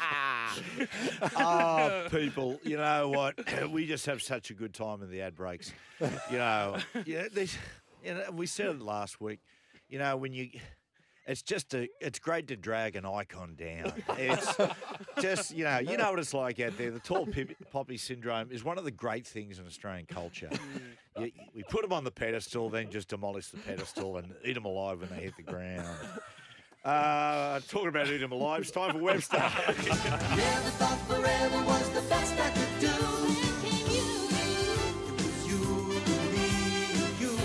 Ah. Ah. oh, people, you know what? We just have such a good time in the ad breaks. You know, yeah, these, you know, we said it last week. You know, when you, it's just a, it's great to drag an icon down. It's just, you know, you know what it's like out there. The tall pip- poppy syndrome is one of the great things in Australian culture. You, we put them on the pedestal, then just demolish the pedestal and eat them alive when they hit the ground. Uh, talking about eating them alive, it's time for Webster. Never thought forever was the best I could do. It was you, me, you.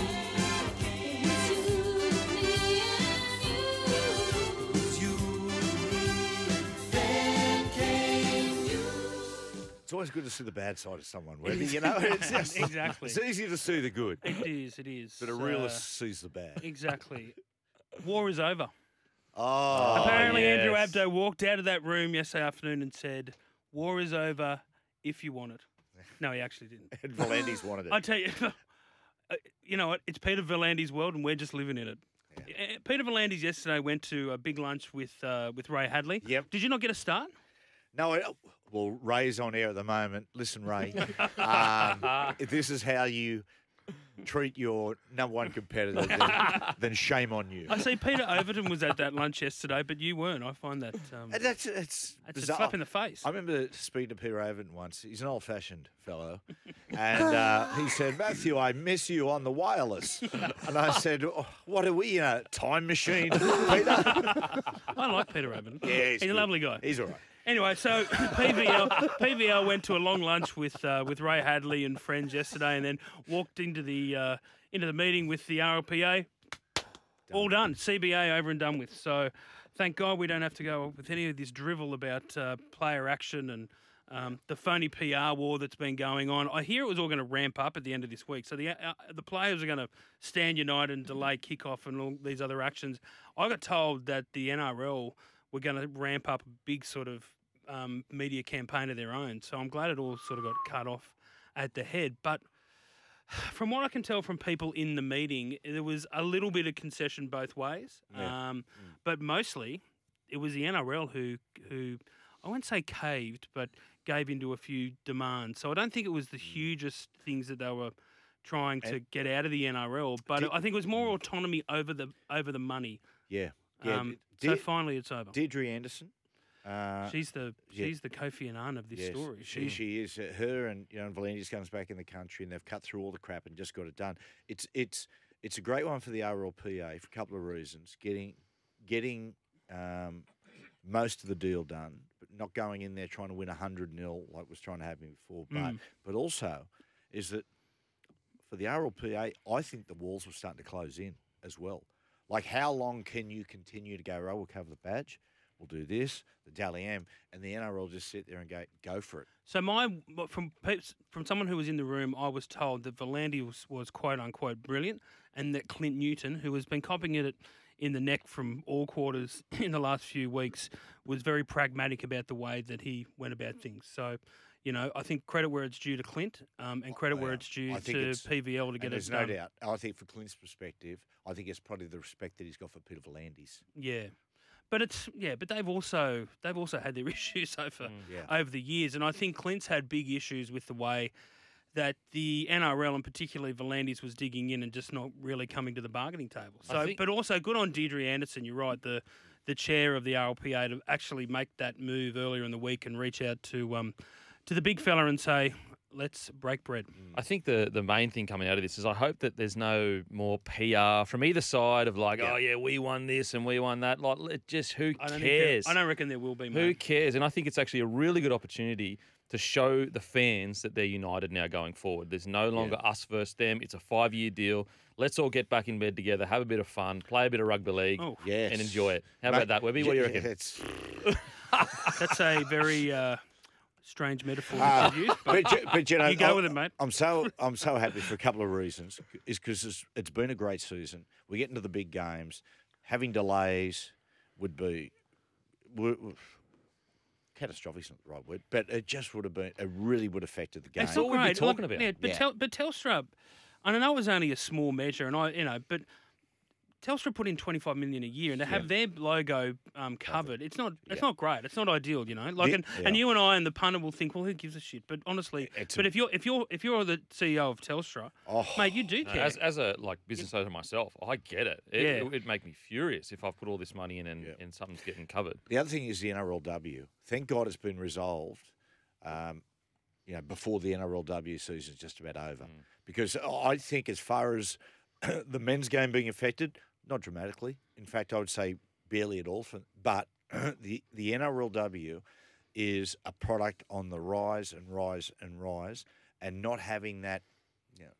It was you, me, then came you. It's always good to see the bad side of someone, Webby. You know, it's just, Exactly. It's easy to see the good, It is. It is. but a Uh, realist sees the bad. exactly. War is over. Oh, Apparently, Andrew. Abdo walked out of that room yesterday afternoon and said, "War is over if you want it." No, he actually didn't. And V'landys wanted it. I tell you, uh, you know what? It's Peter V'landys' world, and we're just living in it. Uh, Peter V'landys yesterday went to a big lunch with uh, with Ray Hadley. Yep. Did you not get a start? No, it, well, Ray's on air at the moment. Listen, Ray, um, this is how you treat your number one competitor, then, then shame on you. I see Peter Overton was at that lunch yesterday, but you weren't. I find that um, And that's it's that's a bizarre. slap in the face. I remember speaking to Peter Overton once. He's an old-fashioned fellow, and uh, he said, "Matthew, I miss you on the wireless." And I said, oh, "What are we, a time machine, Peter?" I like Peter Overton. Yeah, he's a good. lovely guy. He's all right. Anyway, so PVL PVL went to a long lunch with uh, with Ray Hadley and friends yesterday, and then walked into the uh, into the meeting with the RLPA. All done, CBA over and done with. So, thank God we don't have to go with any of this drivel about uh, player action and um, the phony PR war that's been going on. I hear it was all going to ramp up at the end of this week. So the uh, the players are going to stand united and delay kickoff and all these other actions. I got told that the NRL were going to ramp up a big sort of um, media campaign of their own. So I'm glad it all sort of got cut off at the head. But from what I can tell from people in the meeting, there was a little bit of concession both ways. Yeah. Um, But mostly, it was the NRL who who I won't say caved, but gave into a few demands. So I don't think it was the hugest things that they were trying to get out of the NRL, but Did- I think it was more autonomy over the over the money. Yeah, yeah. Um, Did- so finally, it's over. Deidre Anderson. Uh, she's the yeah. she's the Kofi Annan of this yes, story. She she is. Uh, her and you know, V'landys comes back in the country, and they've cut through all the crap and just got it done. It's it's it's a great one for the RLPA for a couple of reasons. Getting getting um, most of the deal done, but not going in there trying to win hundred 0 like was trying to happen before. But Mm. but also is that for the RLPA, I think the walls were starting to close in as well. Like, how long can you continue to go? Oh, we'll cover the badge. We'll do this, the Dally M, and the NRL just sit there and go, go for it. So my from from someone who was in the room, I was told that V'landys was, was quote unquote brilliant, and that Clint Newton, who has been copying it in the neck from all quarters in the last few weeks, was very pragmatic about the way that he went about things. So. You know, I think credit where it's due to Clint, um, and credit where it's due to it's- PVL to get it there's done. no doubt. I think for Clint's perspective, I think it's probably the respect that he's got for Peter V'landys. Yeah, but it's yeah, but they've also they've also had their issues over Yeah. over the years, and I think Clint's had big issues with the way that the NRL and particularly V'landys was digging in and just not really coming to the bargaining table. So, think- but also good on Deidre Anderson. You're right, the the chair of the RLPA to actually make that move earlier in the week and reach out to um to the big fella and say. let's break bread. I think the the main thing coming out of this is I hope that there's no more PR from either side of like, Yeah. oh yeah, we won this and we won that. Like, let- just who I don't cares? There, I don't reckon there will be. Who cares? And I think it's actually a really good opportunity to show the fans that they're united now going forward. There's no longer us versus them. It's a five year deal. Let's all get back in bed together, have a bit of fun, play a bit of rugby league, Oh, Yes. and enjoy it. How Mate, about that, Webby? What do you yeah, reckon? It's, that's a very uh, strange metaphor Ah, that you've used. But but, you- but you know, you go I- with it, mate. I'm so I'm so happy for a couple of reasons. Is because it's, it's been a great season. We get into the big games. Having delays would be would, would- catastrophic. Is not the right word, but it just would have been. It really would have affected the game. It's what we'd be great. talking Like, about. Yeah, but, Yeah. Tel, but Telstra, I know it was only a small measure, and I, you know, but Telstra put in twenty five million a year, and to have their logo um, covered, it's not, it's Yeah. not great. It's not ideal, you know. Like, The- and, and you and I and the punter will think, well, who gives a shit? But honestly, It's but a- if you're if you're if you're the CEO of Telstra, Oh, mate, you do No, care. as, as a like business owner myself, I get it. It, Yeah. it would make me furious if I've put all this money in and, Yeah. and something's getting covered. The other thing is the NRLW. Thank God it's been resolved. Um, you know, before the NRLW season is just about over, because I think as far as the men's game being affected, not dramatically. In fact, I would say barely at all. For, but the the NRLW is a product on the rise and rise and rise, and not having that, you know,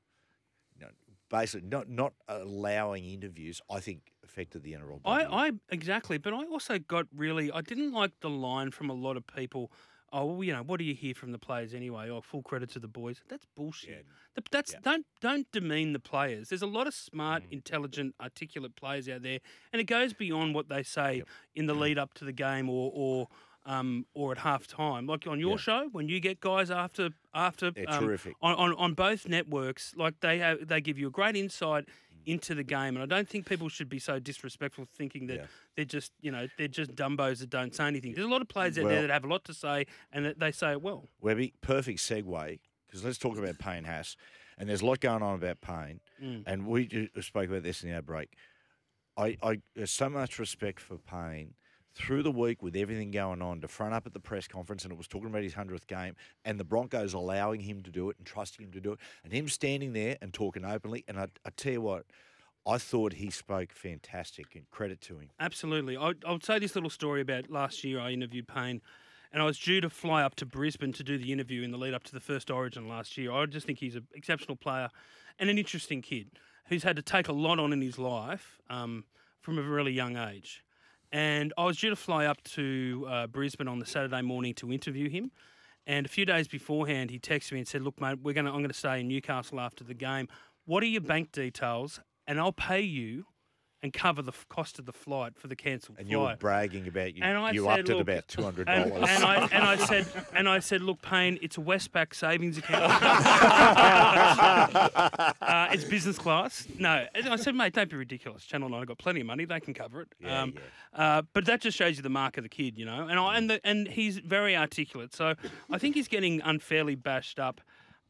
you know basically not not allowing interviews, I think affected the NRLW. I, I exactly, but I also got really. I didn't like the line from a lot of people. Oh, well, you know, what do you hear from the players anyway? Oh, full credit to the boys. That's bullshit. Yeah. Th- That's Yeah. don't don't demean the players. There's a lot of smart, intelligent, articulate players out there, and it goes beyond what they say in the lead up to the game or or um, or at half time. Like on your Yeah. show, when you get guys after after They're um, terrific. on, on on both networks, like they have they give you a great insight into the game, and I don't think people should be so disrespectful thinking that Yeah. they're just you know they're just dumbos that don't say anything. There's a lot of players out Well- there that have a lot to say and that they say it well. Webby, perfect segue because let's talk about Payne Haas, and there's a lot going on about Payne, Mm. and we spoke about this in our break. I, I there's so much respect for Payne through the week with everything going on to front up at the press conference, and it was talking about his hundredth game, and the Broncos allowing him to do it and trusting him to do it, and him standing there and talking openly. And I, I tell you what, I thought he spoke fantastic, and credit to him. Absolutely. I, I'll say this little story about last year. I interviewed Payne, and I was due to fly up to Brisbane to do the interview in the lead up to the first Origin last year. I just think he's an exceptional player and an interesting kid who's had to take a lot on in his life um, from a really young age. And I was due to fly up to uh, Brisbane on the Saturday morning to interview him. And a few days beforehand, he texted me and said, "Look, mate, we're gonna I'm gonna stay in Newcastle after the game. What are your bank details? And I'll pay you and cover the f- cost of the flight for the cancelled flight. And you were flight." bragging about you. And I you said, upped it about two hundred and, dollars. and I and I said and I said, look, Payne, it's a Westpac savings account. uh, it's business class. No, and I said, mate, don't be ridiculous. Channel Nine have got plenty of money; they can cover it. Yeah, um, Uh, but that just shows you the mark of the kid, you know. And I and the, and he's very articulate, so I think he's getting unfairly bashed up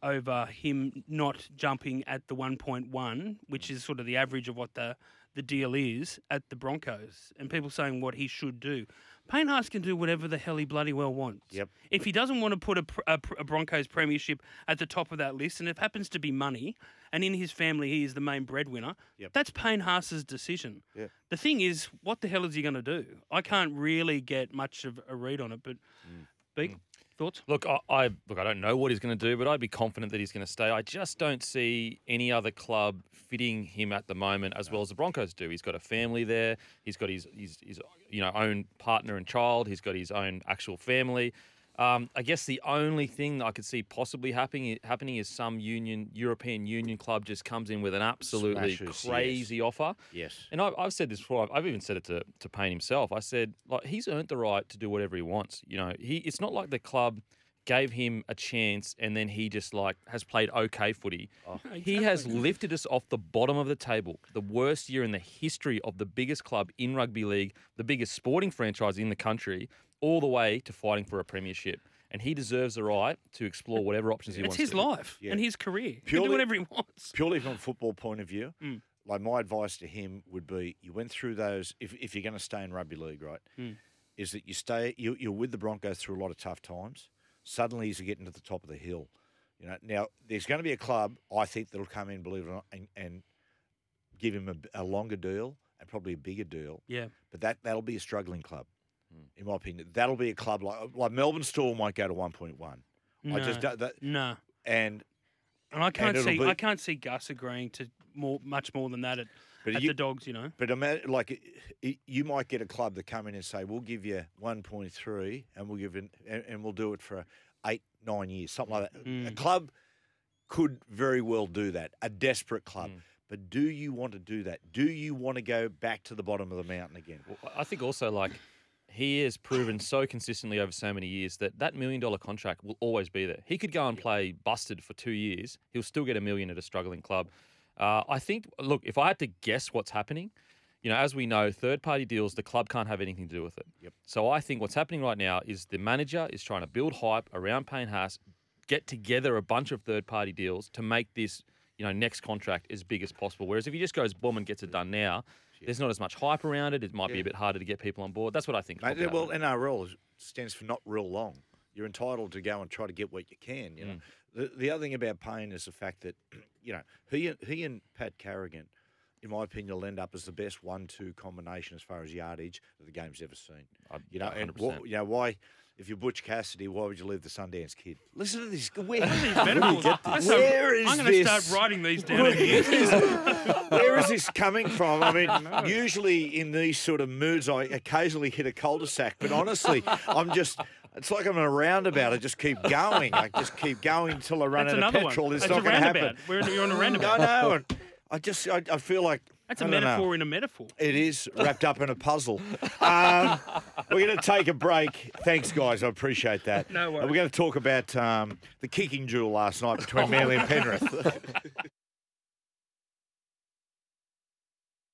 over him not jumping at the 1.1, which is sort of the average of what the the deal is at the Broncos, and people saying what he should do. Payne Haas can do whatever the hell he bloody well wants. Yep. If he doesn't want to put a, a, a Broncos premiership at the top of that list, and it happens to be money, and in his family he is the main breadwinner, Yep. that's Payne Haas's decision. Yeah. The thing is, what the hell is he going to do? I can't really get much of a read on it, but Mm. Beak, thoughts? Look, I, I look. I don't know what he's going to do, but I'd be confident that he's going to stay. I just don't see any other club fitting him at the moment as well as the Broncos do. He's got a family there. He's got his his, his you know own partner and child. He's got his own actual family. Um, I guess the only thing I could see possibly happening happening is some union European Union club just comes in with an absolutely Smashes, yes. crazy offer. yes. And I've, I've said this before. I've, I've even said it to, to Payne himself. I said, like, he's earned the right to do whatever he wants. You know, he it's not like the club gave him a chance and then he just like has played okay footy. He has lifted us off the bottom of the table. The worst year in the history of the biggest club in rugby league, the biggest sporting franchise in the country, all the way to fighting for a premiership. And he deserves the right to explore whatever options he It's wants. It's his to. life Yeah. and his career. he can do whatever he wants. purely from a football point of view, Mm. like my advice to him would be: you went through those. If, if you're going to stay in rugby league, right, Mm. is that you stay you, you're with the Broncos through a lot of tough times. Suddenly, as you get into the top of the hill, You know, now there's going to be a club I think that'll come in, believe it or not, and, and give him a, a longer deal and probably a bigger deal. Yeah. But that that'll be a struggling club, in my opinion. That'll be a club like like Melbourne Storm might go to one point one. I just No. don't, that, No. and And I can't it'll see be- I can't see Gus agreeing to more much more than that at, But at you- the dogs, you know. But ima- like it- it- you might get a club that come in and say, "We'll give you 1.3, and we'll give it, and, and we'll do it for eight, nine years, something like that." A Mm. club could very well do that. A desperate club. Mm. But do you want to do that? Do you want to go back to the bottom of the mountain again? Well, I think also like he has proven so consistently over so many years that that million dollar contract will always be there. He could go and play busted for two years, he'll still get a million at a struggling club. Uh, I think, look, if I had to guess what's happening, you know, as we know, third party deals, the club can't have anything to do with it. Yep. So I think what's happening right now is the manager is trying to build hype around Payne Haas, get together a bunch of third party deals to make this, you know, next contract as big as possible. Whereas if he just goes boom and gets it done now, there's not as much hype around it. It might be a bit harder to get people on board. That's what I think. Mate, well, NRL stands for not real long. You're entitled to go and try to get what you can. You know, mm. the, the other thing about Payne is the fact that you know he he and Pat Carrigan, in my opinion, will end up as the best one-two combination as far as yardage that the game's ever seen. I'd- You know, and 100%. wh- you know why? If you're Butch Cassidy, why would you leave the Sundance Kid? Listen to this. Where, Metaphors. That's so- Where is I'm going to start writing these down. in here. Where is this coming from? I mean, usually in these sort of moods, I occasionally hit a cul-de-sac, but honestly, I'm just. It's like I'm in a roundabout. I just keep going. I just keep going until I run That's out of petrol. one. It's That's not going to happen. We're in, you're on a I roundabout. know. I just, I, I feel like That's a don't know. metaphor in a metaphor. It is wrapped up in a puzzle. Um, we're going to take a break. Thanks, guys. I appreciate that. No And worries. We're going to talk about um, the kicking duel last night between Manly and Penrith.